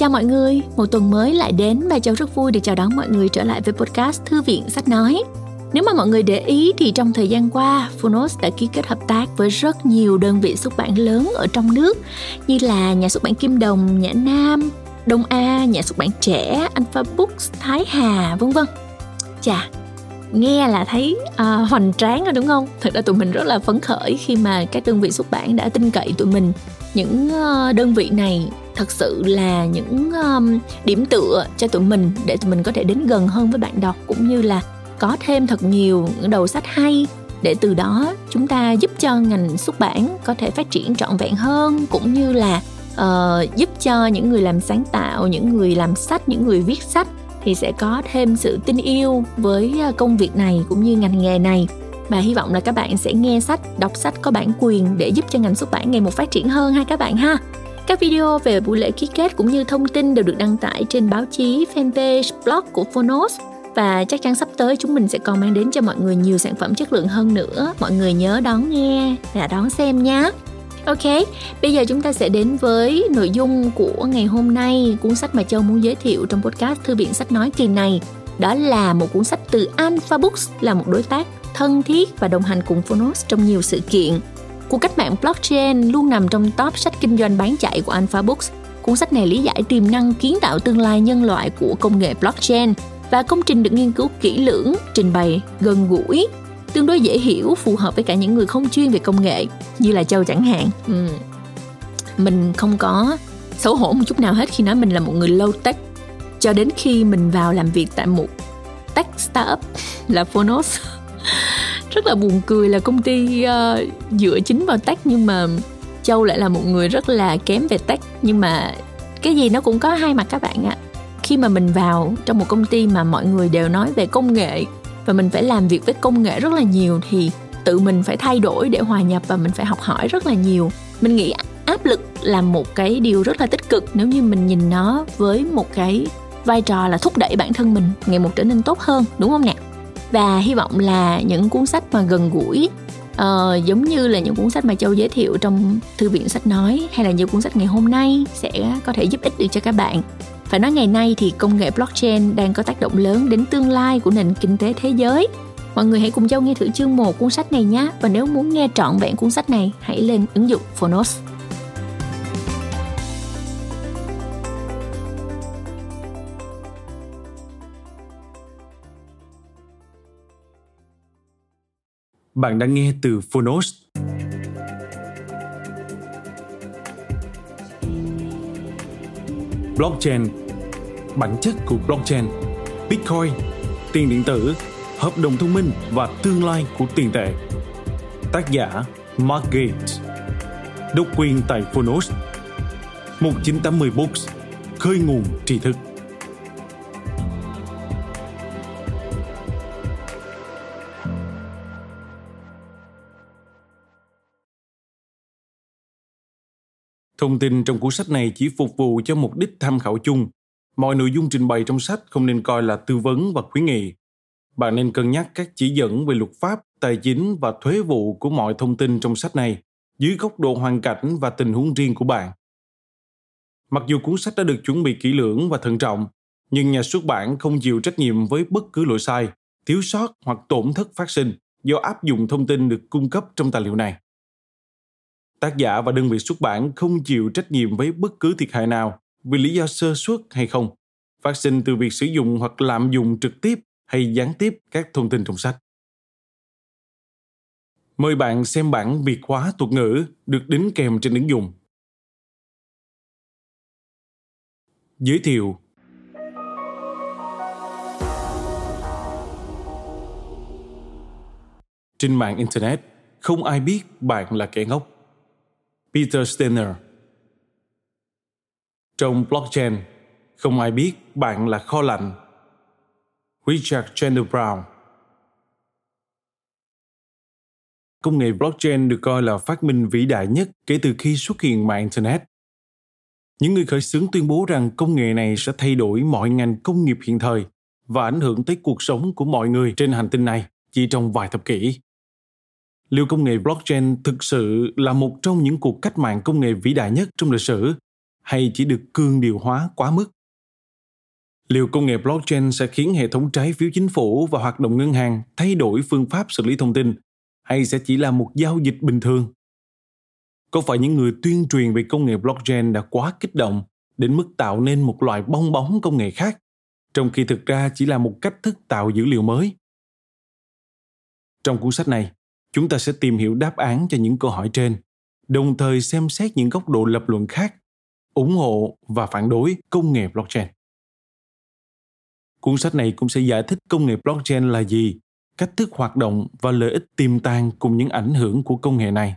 Chào mọi người, một tuần mới lại đến và Châu rất vui được chào đón mọi người trở lại với podcast Thư viện Sách Nói. Nếu mà mọi người để ý thì trong thời gian qua, Phonos đã ký kết hợp tác với rất nhiều đơn vị xuất bản lớn ở trong nước như là nhà xuất bản Kim Đồng, Nhã Nam, Đông A, nhà xuất bản trẻ, Alpha Books, Thái Hà, vân vân. Chà, nghe là thấy uh, hoành tráng rồi đúng không? Thật ra tụi mình rất là phấn khởi khi mà các đơn vị xuất bản đã tin cậy tụi mình. Những uh, đơn vị này thật sự là những um, điểm tựa cho tụi mình để tụi mình có thể đến gần hơn với bạn đọc cũng như là có thêm thật nhiều những đầu sách hay. Để từ đó chúng ta giúp cho ngành xuất bản có thể phát triển trọn vẹn hơn cũng như là uh, giúp cho những người làm sáng tạo những người làm sách những người viết sách thì sẽ có thêm sự tin yêu với ờ, công việc này cũng như ngành nghề này. Và hy vọng là các bạn sẽ nghe sách đọc sách có bản quyền để giúp cho ngành xuất bản ngày một phát triển hơn ha các bạn ha các video về buổi lễ ký kết cũng như thông tin đều được đăng tải trên báo chí, fanpage, blog của Phonos và chắc chắn sắp tới chúng mình sẽ còn mang đến cho mọi người nhiều sản phẩm chất lượng hơn nữa. Mọi người nhớ đón nghe và đón xem nhé. Ok, bây giờ chúng ta sẽ đến với nội dung của ngày hôm nay, cuốn sách mà Châu muốn giới thiệu trong podcast Thư viện Sách Nói kỳ này. Đó là một cuốn sách từ Alpha Books, là một đối tác thân thiết và đồng hành cùng Phonos trong nhiều sự kiện. Cuộc cách mạng blockchain luôn nằm trong top sách kinh doanh bán chạy của Alpha Books. Cuốn sách này lý giải tiềm năng kiến tạo tương lai nhân loại của công nghệ blockchain và công trình được nghiên cứu kỹ lưỡng, trình bày gần gũi, tương đối dễ hiểu, phù hợp với cả những người không chuyên về công nghệ như là Châu chẳng hạn. Ừ. Mình không có xấu hổ một chút nào hết khi nói mình là một người low tech cho đến khi mình vào làm việc tại một tech startup là Phonos rất là buồn cười là công ty uh, dựa chính vào tech nhưng mà châu lại là một người rất là kém về tech. Nhưng mà cái gì nó cũng có hai mặt các bạn ạ. Khi mà mình vào trong một công ty mà mọi người đều nói về công nghệ và mình phải làm việc với công nghệ rất là nhiều thì tự mình phải thay đổi để hòa nhập và mình phải học hỏi rất là nhiều. Mình nghĩ áp lực là một cái điều rất là tích cực nếu như mình nhìn nó với một cái vai trò là thúc đẩy bản thân mình ngày một trở nên tốt hơn đúng không nè? Và hy vọng là những cuốn sách mà gần gũi uh, giống như là những cuốn sách mà châu giới thiệu trong thư viện sách nói hay là những cuốn sách ngày hôm nay sẽ có thể giúp ích được cho các bạn. Phải nói ngày nay thì công nghệ blockchain đang có tác động lớn đến tương lai của nền kinh tế thế giới. Mọi người hãy cùng châu nghe thử chương 1 cuốn sách này nhé. Và nếu muốn nghe trọn vẹn cuốn sách này hãy lên ứng dụng phonos. Bạn đang nghe từ Phonos. Blockchain, Bản chất của blockchain, Bitcoin, Tiền điện tử, Hợp đồng thông minh và tương lai của tiền tệ. Tác giả Mark Gates, Độc quyền tại Phonos. 1980 Books Khơi nguồn tri thức. Thông tin trong cuốn sách này chỉ phục vụ cho mục đích tham khảo chung. Mọi nội dung trình bày trong sách không nên coi là tư vấn và khuyến nghị. Bạn nên cân nhắc các chỉ dẫn về luật pháp, tài chính và thuế vụ của mọi thông tin trong sách này dưới góc độ hoàn cảnh và tình huống riêng của bạn. Mặc dù cuốn sách đã được chuẩn bị kỹ lưỡng và thận trọng, nhưng nhà xuất bản không chịu trách nhiệm với bất cứ lỗi sai, thiếu sót hoặc tổn thất phát sinh do áp dụng thông tin được cung cấp trong tài liệu này tác giả và đơn vị xuất bản không chịu trách nhiệm với bất cứ thiệt hại nào vì lý do sơ suất hay không, phát sinh từ việc sử dụng hoặc lạm dụng trực tiếp hay gián tiếp các thông tin trong sách. Mời bạn xem bản Việt hóa thuật ngữ được đính kèm trên ứng dụng. Giới thiệu Trên mạng Internet, không ai biết bạn là kẻ ngốc Peter Steiner Trong blockchain, không ai biết bạn là kho lạnh. Richard Chandler Brown Công nghệ blockchain được coi là phát minh vĩ đại nhất kể từ khi xuất hiện mạng Internet. Những người khởi xướng tuyên bố rằng công nghệ này sẽ thay đổi mọi ngành công nghiệp hiện thời và ảnh hưởng tới cuộc sống của mọi người trên hành tinh này chỉ trong vài thập kỷ liệu công nghệ blockchain thực sự là một trong những cuộc cách mạng công nghệ vĩ đại nhất trong lịch sử, hay chỉ được cương điều hóa quá mức? Liệu công nghệ blockchain sẽ khiến hệ thống trái phiếu chính phủ và hoạt động ngân hàng thay đổi phương pháp xử lý thông tin, hay sẽ chỉ là một giao dịch bình thường? Có phải những người tuyên truyền về công nghệ blockchain đã quá kích động đến mức tạo nên một loại bong bóng công nghệ khác, trong khi thực ra chỉ là một cách thức tạo dữ liệu mới? Trong cuốn sách này chúng ta sẽ tìm hiểu đáp án cho những câu hỏi trên, đồng thời xem xét những góc độ lập luận khác, ủng hộ và phản đối công nghệ blockchain. Cuốn sách này cũng sẽ giải thích công nghệ blockchain là gì, cách thức hoạt động và lợi ích tiềm tàng cùng những ảnh hưởng của công nghệ này.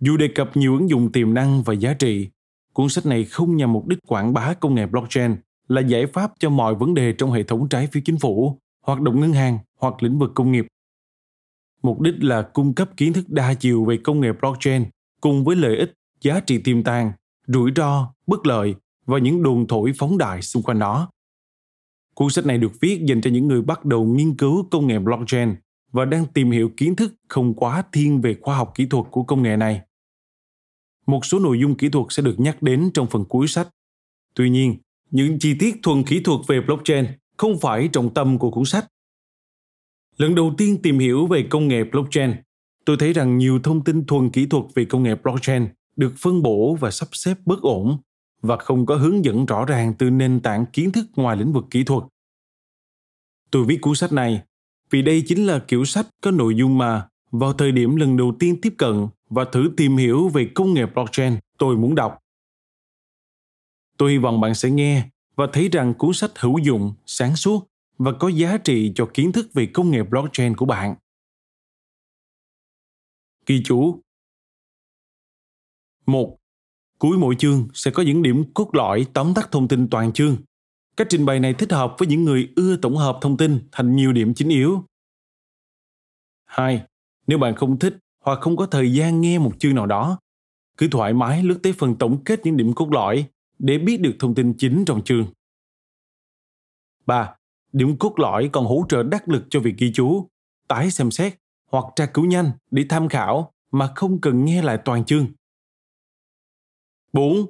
Dù đề cập nhiều ứng dụng tiềm năng và giá trị, cuốn sách này không nhằm mục đích quảng bá công nghệ blockchain, là giải pháp cho mọi vấn đề trong hệ thống trái phiếu chính phủ, hoạt động ngân hàng hoặc lĩnh vực công nghiệp mục đích là cung cấp kiến thức đa chiều về công nghệ blockchain cùng với lợi ích giá trị tiềm tàng, rủi ro, bất lợi và những đồn thổi phóng đại xung quanh nó. Cuốn sách này được viết dành cho những người bắt đầu nghiên cứu công nghệ blockchain và đang tìm hiểu kiến thức không quá thiên về khoa học kỹ thuật của công nghệ này. Một số nội dung kỹ thuật sẽ được nhắc đến trong phần cuối sách. Tuy nhiên, những chi tiết thuần kỹ thuật về blockchain không phải trọng tâm của cuốn sách lần đầu tiên tìm hiểu về công nghệ blockchain. Tôi thấy rằng nhiều thông tin thuần kỹ thuật về công nghệ blockchain được phân bổ và sắp xếp bất ổn và không có hướng dẫn rõ ràng từ nền tảng kiến thức ngoài lĩnh vực kỹ thuật. Tôi viết cuốn sách này vì đây chính là kiểu sách có nội dung mà vào thời điểm lần đầu tiên tiếp cận và thử tìm hiểu về công nghệ blockchain, tôi muốn đọc. Tôi hy vọng bạn sẽ nghe và thấy rằng cuốn sách hữu dụng, sáng suốt và có giá trị cho kiến thức về công nghệ blockchain của bạn ghi chú một cuối mỗi chương sẽ có những điểm cốt lõi tóm tắt thông tin toàn chương cách trình bày này thích hợp với những người ưa tổng hợp thông tin thành nhiều điểm chính yếu 2. Nếu bạn không thích hoặc không có thời gian nghe một chương nào đó, cứ thoải mái lướt tới phần tổng kết những điểm cốt lõi để biết được thông tin chính trong chương. 3. Điểm cốt lõi còn hỗ trợ đắc lực cho việc ghi chú, tái xem xét hoặc tra cứu nhanh để tham khảo mà không cần nghe lại toàn chương. 4.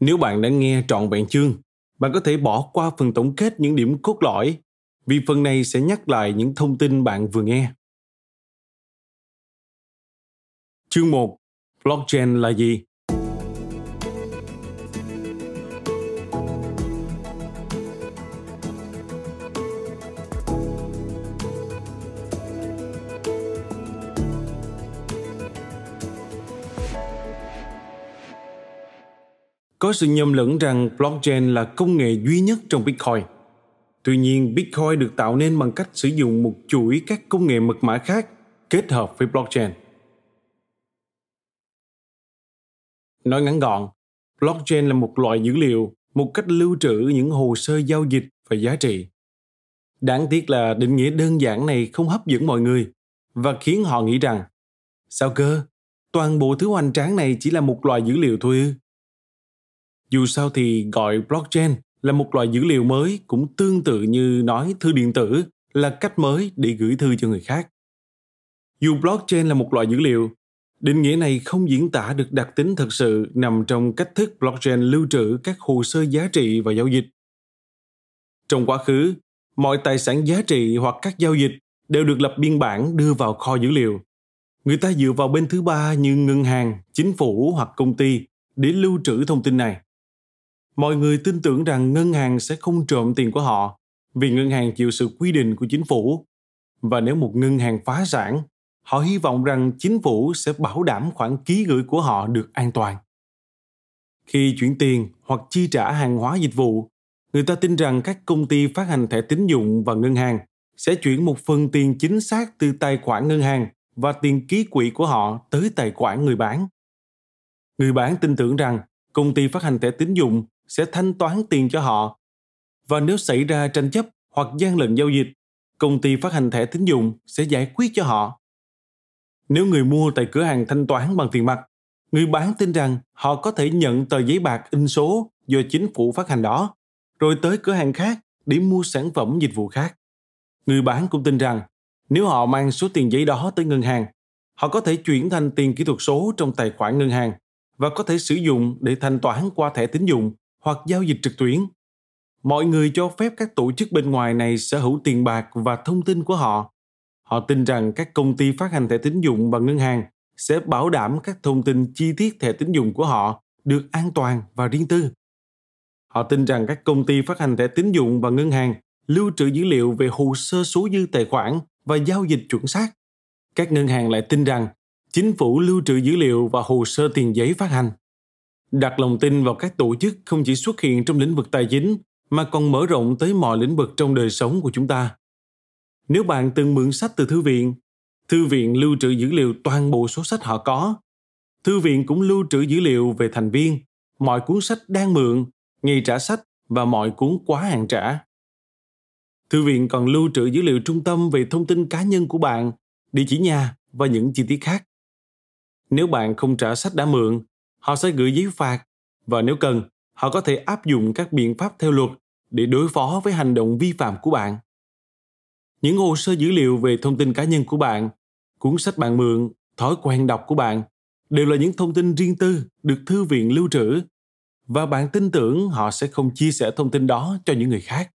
Nếu bạn đã nghe trọn vẹn chương, bạn có thể bỏ qua phần tổng kết những điểm cốt lõi vì phần này sẽ nhắc lại những thông tin bạn vừa nghe. Chương 1. Blockchain là gì? Có sự nhầm lẫn rằng blockchain là công nghệ duy nhất trong Bitcoin. Tuy nhiên, Bitcoin được tạo nên bằng cách sử dụng một chuỗi các công nghệ mật mã khác kết hợp với blockchain. Nói ngắn gọn, blockchain là một loại dữ liệu, một cách lưu trữ những hồ sơ giao dịch và giá trị. Đáng tiếc là định nghĩa đơn giản này không hấp dẫn mọi người và khiến họ nghĩ rằng sao cơ, toàn bộ thứ hoành tráng này chỉ là một loại dữ liệu thôi ư? Dù sao thì gọi blockchain là một loại dữ liệu mới cũng tương tự như nói thư điện tử là cách mới để gửi thư cho người khác. Dù blockchain là một loại dữ liệu, định nghĩa này không diễn tả được đặc tính thật sự nằm trong cách thức blockchain lưu trữ các hồ sơ giá trị và giao dịch. Trong quá khứ, mọi tài sản giá trị hoặc các giao dịch đều được lập biên bản đưa vào kho dữ liệu. Người ta dựa vào bên thứ ba như ngân hàng, chính phủ hoặc công ty để lưu trữ thông tin này mọi người tin tưởng rằng ngân hàng sẽ không trộm tiền của họ vì ngân hàng chịu sự quy định của chính phủ. Và nếu một ngân hàng phá sản, họ hy vọng rằng chính phủ sẽ bảo đảm khoản ký gửi của họ được an toàn. Khi chuyển tiền hoặc chi trả hàng hóa dịch vụ, người ta tin rằng các công ty phát hành thẻ tín dụng và ngân hàng sẽ chuyển một phần tiền chính xác từ tài khoản ngân hàng và tiền ký quỹ của họ tới tài khoản người bán. Người bán tin tưởng rằng công ty phát hành thẻ tín dụng sẽ thanh toán tiền cho họ. Và nếu xảy ra tranh chấp hoặc gian lận giao dịch, công ty phát hành thẻ tín dụng sẽ giải quyết cho họ. Nếu người mua tại cửa hàng thanh toán bằng tiền mặt, người bán tin rằng họ có thể nhận tờ giấy bạc in số do chính phủ phát hành đó, rồi tới cửa hàng khác để mua sản phẩm dịch vụ khác. Người bán cũng tin rằng nếu họ mang số tiền giấy đó tới ngân hàng, họ có thể chuyển thành tiền kỹ thuật số trong tài khoản ngân hàng và có thể sử dụng để thanh toán qua thẻ tín dụng hoặc giao dịch trực tuyến. Mọi người cho phép các tổ chức bên ngoài này sở hữu tiền bạc và thông tin của họ. Họ tin rằng các công ty phát hành thẻ tín dụng và ngân hàng sẽ bảo đảm các thông tin chi tiết thẻ tín dụng của họ được an toàn và riêng tư. Họ tin rằng các công ty phát hành thẻ tín dụng và ngân hàng lưu trữ dữ liệu về hồ sơ số dư tài khoản và giao dịch chuẩn xác. Các ngân hàng lại tin rằng chính phủ lưu trữ dữ liệu và hồ sơ tiền giấy phát hành. Đặt lòng tin vào các tổ chức không chỉ xuất hiện trong lĩnh vực tài chính mà còn mở rộng tới mọi lĩnh vực trong đời sống của chúng ta. Nếu bạn từng mượn sách từ thư viện, thư viện lưu trữ dữ liệu toàn bộ số sách họ có. Thư viện cũng lưu trữ dữ liệu về thành viên, mọi cuốn sách đang mượn, ngày trả sách và mọi cuốn quá hạn trả. Thư viện còn lưu trữ dữ liệu trung tâm về thông tin cá nhân của bạn, địa chỉ nhà và những chi tiết khác. Nếu bạn không trả sách đã mượn, họ sẽ gửi giấy phạt và nếu cần, họ có thể áp dụng các biện pháp theo luật để đối phó với hành động vi phạm của bạn. Những hồ sơ dữ liệu về thông tin cá nhân của bạn, cuốn sách bạn mượn, thói quen đọc của bạn đều là những thông tin riêng tư được thư viện lưu trữ và bạn tin tưởng họ sẽ không chia sẻ thông tin đó cho những người khác.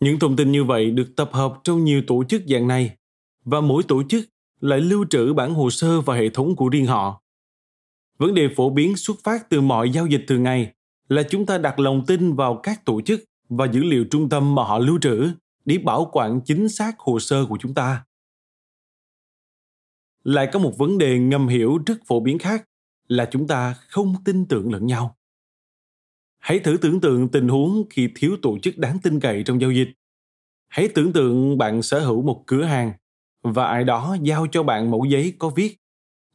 Những thông tin như vậy được tập hợp trong nhiều tổ chức dạng này và mỗi tổ chức lại lưu trữ bản hồ sơ và hệ thống của riêng họ. Vấn đề phổ biến xuất phát từ mọi giao dịch thường ngày là chúng ta đặt lòng tin vào các tổ chức và dữ liệu trung tâm mà họ lưu trữ để bảo quản chính xác hồ sơ của chúng ta. Lại có một vấn đề ngầm hiểu rất phổ biến khác là chúng ta không tin tưởng lẫn nhau. Hãy thử tưởng tượng tình huống khi thiếu tổ chức đáng tin cậy trong giao dịch. Hãy tưởng tượng bạn sở hữu một cửa hàng và ai đó giao cho bạn mẫu giấy có viết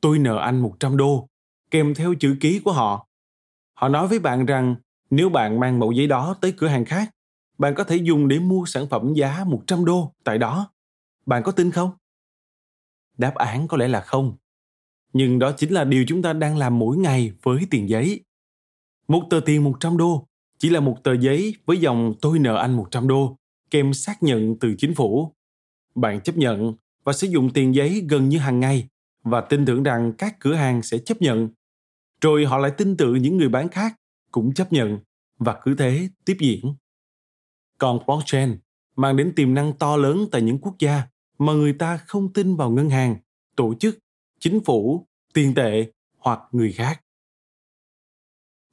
tôi nợ anh 100 đô, kèm theo chữ ký của họ. Họ nói với bạn rằng nếu bạn mang mẫu giấy đó tới cửa hàng khác, bạn có thể dùng để mua sản phẩm giá 100 đô tại đó. Bạn có tin không? Đáp án có lẽ là không. Nhưng đó chính là điều chúng ta đang làm mỗi ngày với tiền giấy. Một tờ tiền 100 đô chỉ là một tờ giấy với dòng tôi nợ anh 100 đô, kèm xác nhận từ chính phủ. Bạn chấp nhận và sử dụng tiền giấy gần như hàng ngày và tin tưởng rằng các cửa hàng sẽ chấp nhận. Rồi họ lại tin tưởng những người bán khác cũng chấp nhận và cứ thế tiếp diễn. Còn blockchain mang đến tiềm năng to lớn tại những quốc gia mà người ta không tin vào ngân hàng, tổ chức, chính phủ, tiền tệ hoặc người khác.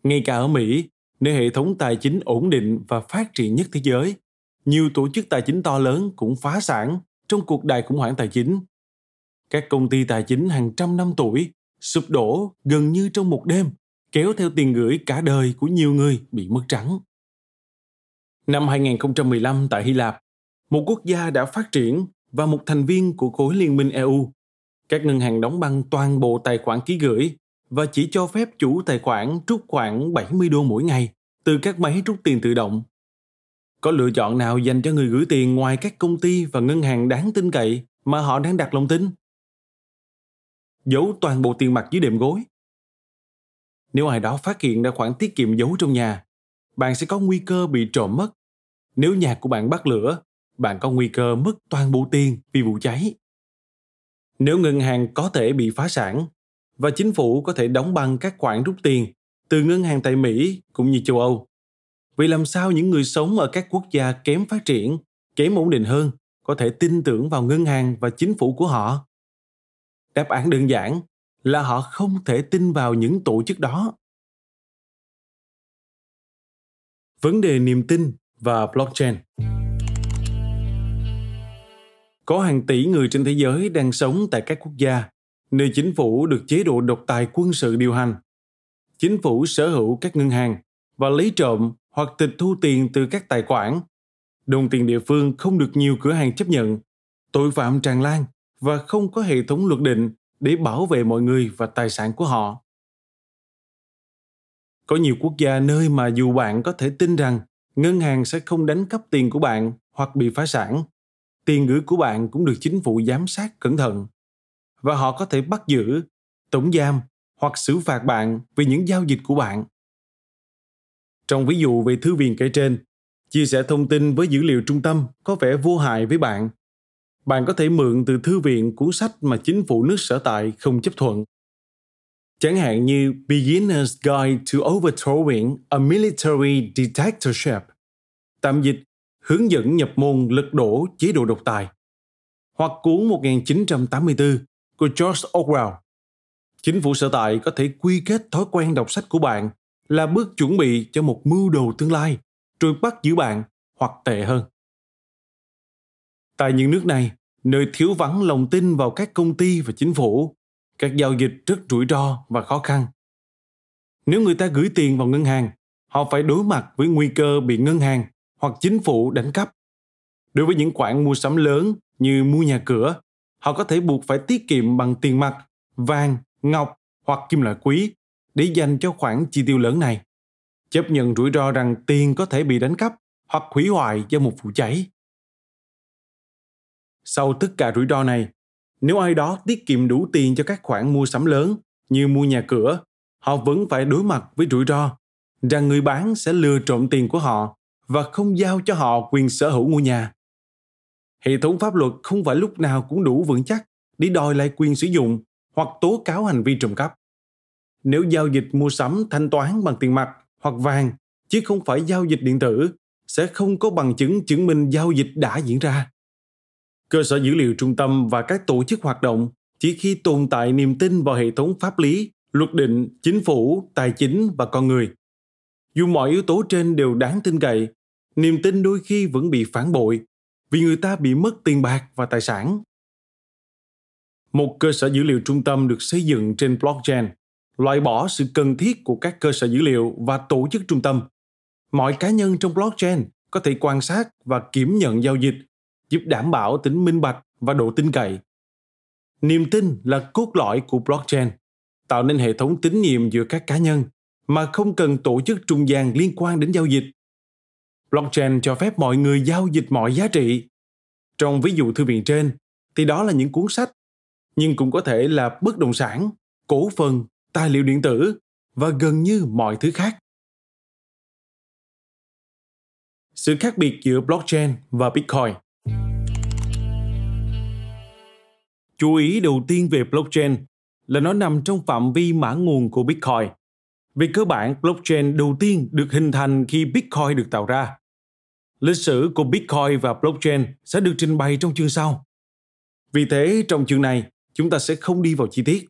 Ngay cả ở Mỹ, nơi hệ thống tài chính ổn định và phát triển nhất thế giới, nhiều tổ chức tài chính to lớn cũng phá sản trong cuộc đại khủng hoảng tài chính. Các công ty tài chính hàng trăm năm tuổi sụp đổ gần như trong một đêm, kéo theo tiền gửi cả đời của nhiều người bị mất trắng. Năm 2015 tại Hy Lạp, một quốc gia đã phát triển và một thành viên của khối liên minh EU. Các ngân hàng đóng băng toàn bộ tài khoản ký gửi và chỉ cho phép chủ tài khoản rút khoảng 70 đô mỗi ngày từ các máy rút tiền tự động. Có lựa chọn nào dành cho người gửi tiền ngoài các công ty và ngân hàng đáng tin cậy mà họ đang đặt lòng tin? Giấu toàn bộ tiền mặt dưới đệm gối. Nếu ai đó phát hiện ra khoản tiết kiệm giấu trong nhà, bạn sẽ có nguy cơ bị trộm mất. Nếu nhà của bạn bắt lửa, bạn có nguy cơ mất toàn bộ tiền vì vụ cháy. Nếu ngân hàng có thể bị phá sản và chính phủ có thể đóng băng các khoản rút tiền từ ngân hàng tại Mỹ cũng như châu Âu. Vậy làm sao những người sống ở các quốc gia kém phát triển, kém ổn định hơn có thể tin tưởng vào ngân hàng và chính phủ của họ? Đáp án đơn giản là họ không thể tin vào những tổ chức đó. Vấn đề niềm tin và blockchain có hàng tỷ người trên thế giới đang sống tại các quốc gia nơi chính phủ được chế độ độc tài quân sự điều hành. Chính phủ, sở hữu các ngân hàng và lấy trộm hoặc tịch thu tiền từ các tài khoản. Đồng tiền địa phương không được nhiều cửa hàng chấp nhận. Tội phạm tràn lan và không có hệ thống luật định để bảo vệ mọi người và tài sản của họ. Có nhiều quốc gia nơi mà dù bạn có thể tin rằng ngân hàng sẽ không đánh cắp tiền của bạn hoặc bị phá sản, tiền gửi của bạn cũng được chính phủ giám sát cẩn thận và họ có thể bắt giữ, tổng giam hoặc xử phạt bạn vì những giao dịch của bạn. Trong ví dụ về thư viện kể trên, chia sẻ thông tin với dữ liệu trung tâm có vẻ vô hại với bạn. Bạn có thể mượn từ thư viện cuốn sách mà chính phủ nước sở tại không chấp thuận. chẳng hạn như Beginner's Guide to Overthrowing a Military Dictatorship, tạm dịch hướng dẫn nhập môn lật đổ chế độ độc tài, hoặc cuốn 1984 của George Orwell. Chính phủ sở tại có thể quy kết thói quen đọc sách của bạn là bước chuẩn bị cho một mưu đồ tương lai, rồi bắt giữ bạn hoặc tệ hơn. Tại những nước này, nơi thiếu vắng lòng tin vào các công ty và chính phủ, các giao dịch rất rủi ro và khó khăn. Nếu người ta gửi tiền vào ngân hàng, họ phải đối mặt với nguy cơ bị ngân hàng hoặc chính phủ đánh cắp. Đối với những khoản mua sắm lớn như mua nhà cửa, họ có thể buộc phải tiết kiệm bằng tiền mặt, vàng, ngọc hoặc kim loại quý để dành cho khoản chi tiêu lớn này. Chấp nhận rủi ro rằng tiền có thể bị đánh cắp hoặc hủy hoại do một vụ cháy. Sau tất cả rủi ro này, nếu ai đó tiết kiệm đủ tiền cho các khoản mua sắm lớn như mua nhà cửa, họ vẫn phải đối mặt với rủi ro rằng người bán sẽ lừa trộm tiền của họ và không giao cho họ quyền sở hữu ngôi nhà. Hệ thống pháp luật không phải lúc nào cũng đủ vững chắc để đòi lại quyền sử dụng hoặc tố cáo hành vi trộm cắp. Nếu giao dịch mua sắm thanh toán bằng tiền mặt hoặc vàng chứ không phải giao dịch điện tử sẽ không có bằng chứng chứng minh giao dịch đã diễn ra. Cơ sở dữ liệu trung tâm và các tổ chức hoạt động chỉ khi tồn tại niềm tin vào hệ thống pháp lý, luật định, chính phủ, tài chính và con người. Dù mọi yếu tố trên đều đáng tin cậy, niềm tin đôi khi vẫn bị phản bội vì người ta bị mất tiền bạc và tài sản. Một cơ sở dữ liệu trung tâm được xây dựng trên blockchain loại bỏ sự cần thiết của các cơ sở dữ liệu và tổ chức trung tâm. Mọi cá nhân trong blockchain có thể quan sát và kiểm nhận giao dịch, giúp đảm bảo tính minh bạch và độ tin cậy. Niềm tin là cốt lõi của blockchain, tạo nên hệ thống tín nhiệm giữa các cá nhân mà không cần tổ chức trung gian liên quan đến giao dịch. Blockchain cho phép mọi người giao dịch mọi giá trị. Trong ví dụ thư viện trên, thì đó là những cuốn sách, nhưng cũng có thể là bất động sản, cổ phần tài liệu điện tử và gần như mọi thứ khác. Sự khác biệt giữa blockchain và Bitcoin Chú ý đầu tiên về blockchain là nó nằm trong phạm vi mã nguồn của Bitcoin. Về cơ bản, blockchain đầu tiên được hình thành khi Bitcoin được tạo ra. Lịch sử của Bitcoin và blockchain sẽ được trình bày trong chương sau. Vì thế, trong chương này, chúng ta sẽ không đi vào chi tiết.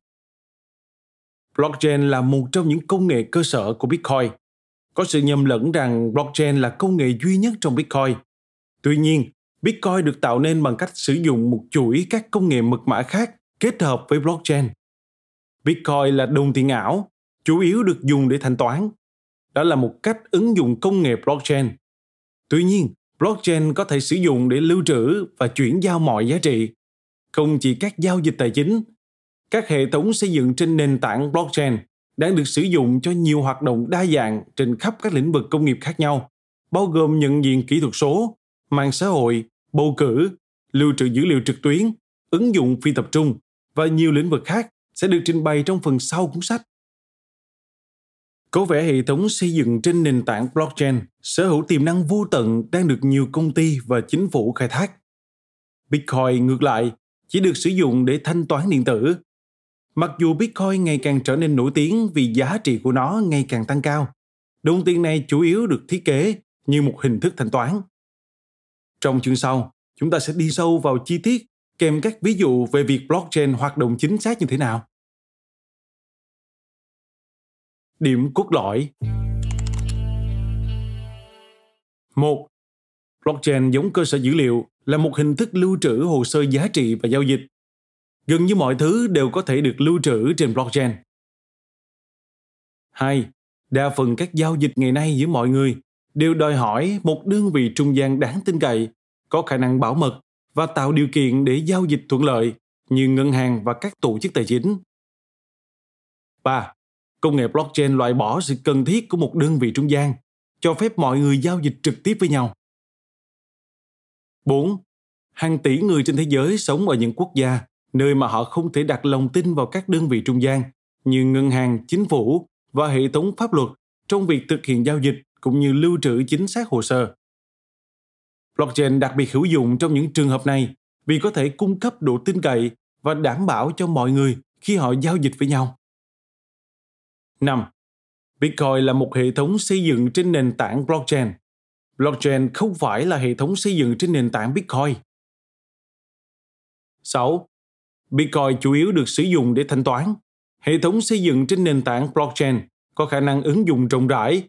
Blockchain là một trong những công nghệ cơ sở của Bitcoin. Có sự nhầm lẫn rằng blockchain là công nghệ duy nhất trong Bitcoin. Tuy nhiên, Bitcoin được tạo nên bằng cách sử dụng một chuỗi các công nghệ mật mã khác kết hợp với blockchain. Bitcoin là đồng tiền ảo, chủ yếu được dùng để thanh toán. Đó là một cách ứng dụng công nghệ blockchain. Tuy nhiên, blockchain có thể sử dụng để lưu trữ và chuyển giao mọi giá trị, không chỉ các giao dịch tài chính các hệ thống xây dựng trên nền tảng blockchain đang được sử dụng cho nhiều hoạt động đa dạng trên khắp các lĩnh vực công nghiệp khác nhau, bao gồm nhận diện kỹ thuật số, mạng xã hội, bầu cử, lưu trữ dữ liệu trực tuyến, ứng dụng phi tập trung và nhiều lĩnh vực khác sẽ được trình bày trong phần sau cuốn sách. Có vẻ hệ thống xây dựng trên nền tảng blockchain sở hữu tiềm năng vô tận đang được nhiều công ty và chính phủ khai thác. Bitcoin ngược lại chỉ được sử dụng để thanh toán điện tử Mặc dù Bitcoin ngày càng trở nên nổi tiếng vì giá trị của nó ngày càng tăng cao, đồng tiền này chủ yếu được thiết kế như một hình thức thanh toán. Trong chương sau, chúng ta sẽ đi sâu vào chi tiết kèm các ví dụ về việc blockchain hoạt động chính xác như thế nào. Điểm cốt lõi một Blockchain giống cơ sở dữ liệu là một hình thức lưu trữ hồ sơ giá trị và giao dịch Gần như mọi thứ đều có thể được lưu trữ trên blockchain. 2. Đa phần các giao dịch ngày nay giữa mọi người đều đòi hỏi một đơn vị trung gian đáng tin cậy, có khả năng bảo mật và tạo điều kiện để giao dịch thuận lợi như ngân hàng và các tổ chức tài chính. 3. Công nghệ blockchain loại bỏ sự cần thiết của một đơn vị trung gian, cho phép mọi người giao dịch trực tiếp với nhau. 4. Hàng tỷ người trên thế giới sống ở những quốc gia nơi mà họ không thể đặt lòng tin vào các đơn vị trung gian như ngân hàng, chính phủ và hệ thống pháp luật trong việc thực hiện giao dịch cũng như lưu trữ chính xác hồ sơ. Blockchain đặc biệt hữu dụng trong những trường hợp này vì có thể cung cấp độ tin cậy và đảm bảo cho mọi người khi họ giao dịch với nhau. 5. Bitcoin là một hệ thống xây dựng trên nền tảng blockchain. Blockchain không phải là hệ thống xây dựng trên nền tảng Bitcoin. 6. Bitcoin chủ yếu được sử dụng để thanh toán. Hệ thống xây dựng trên nền tảng blockchain có khả năng ứng dụng rộng rãi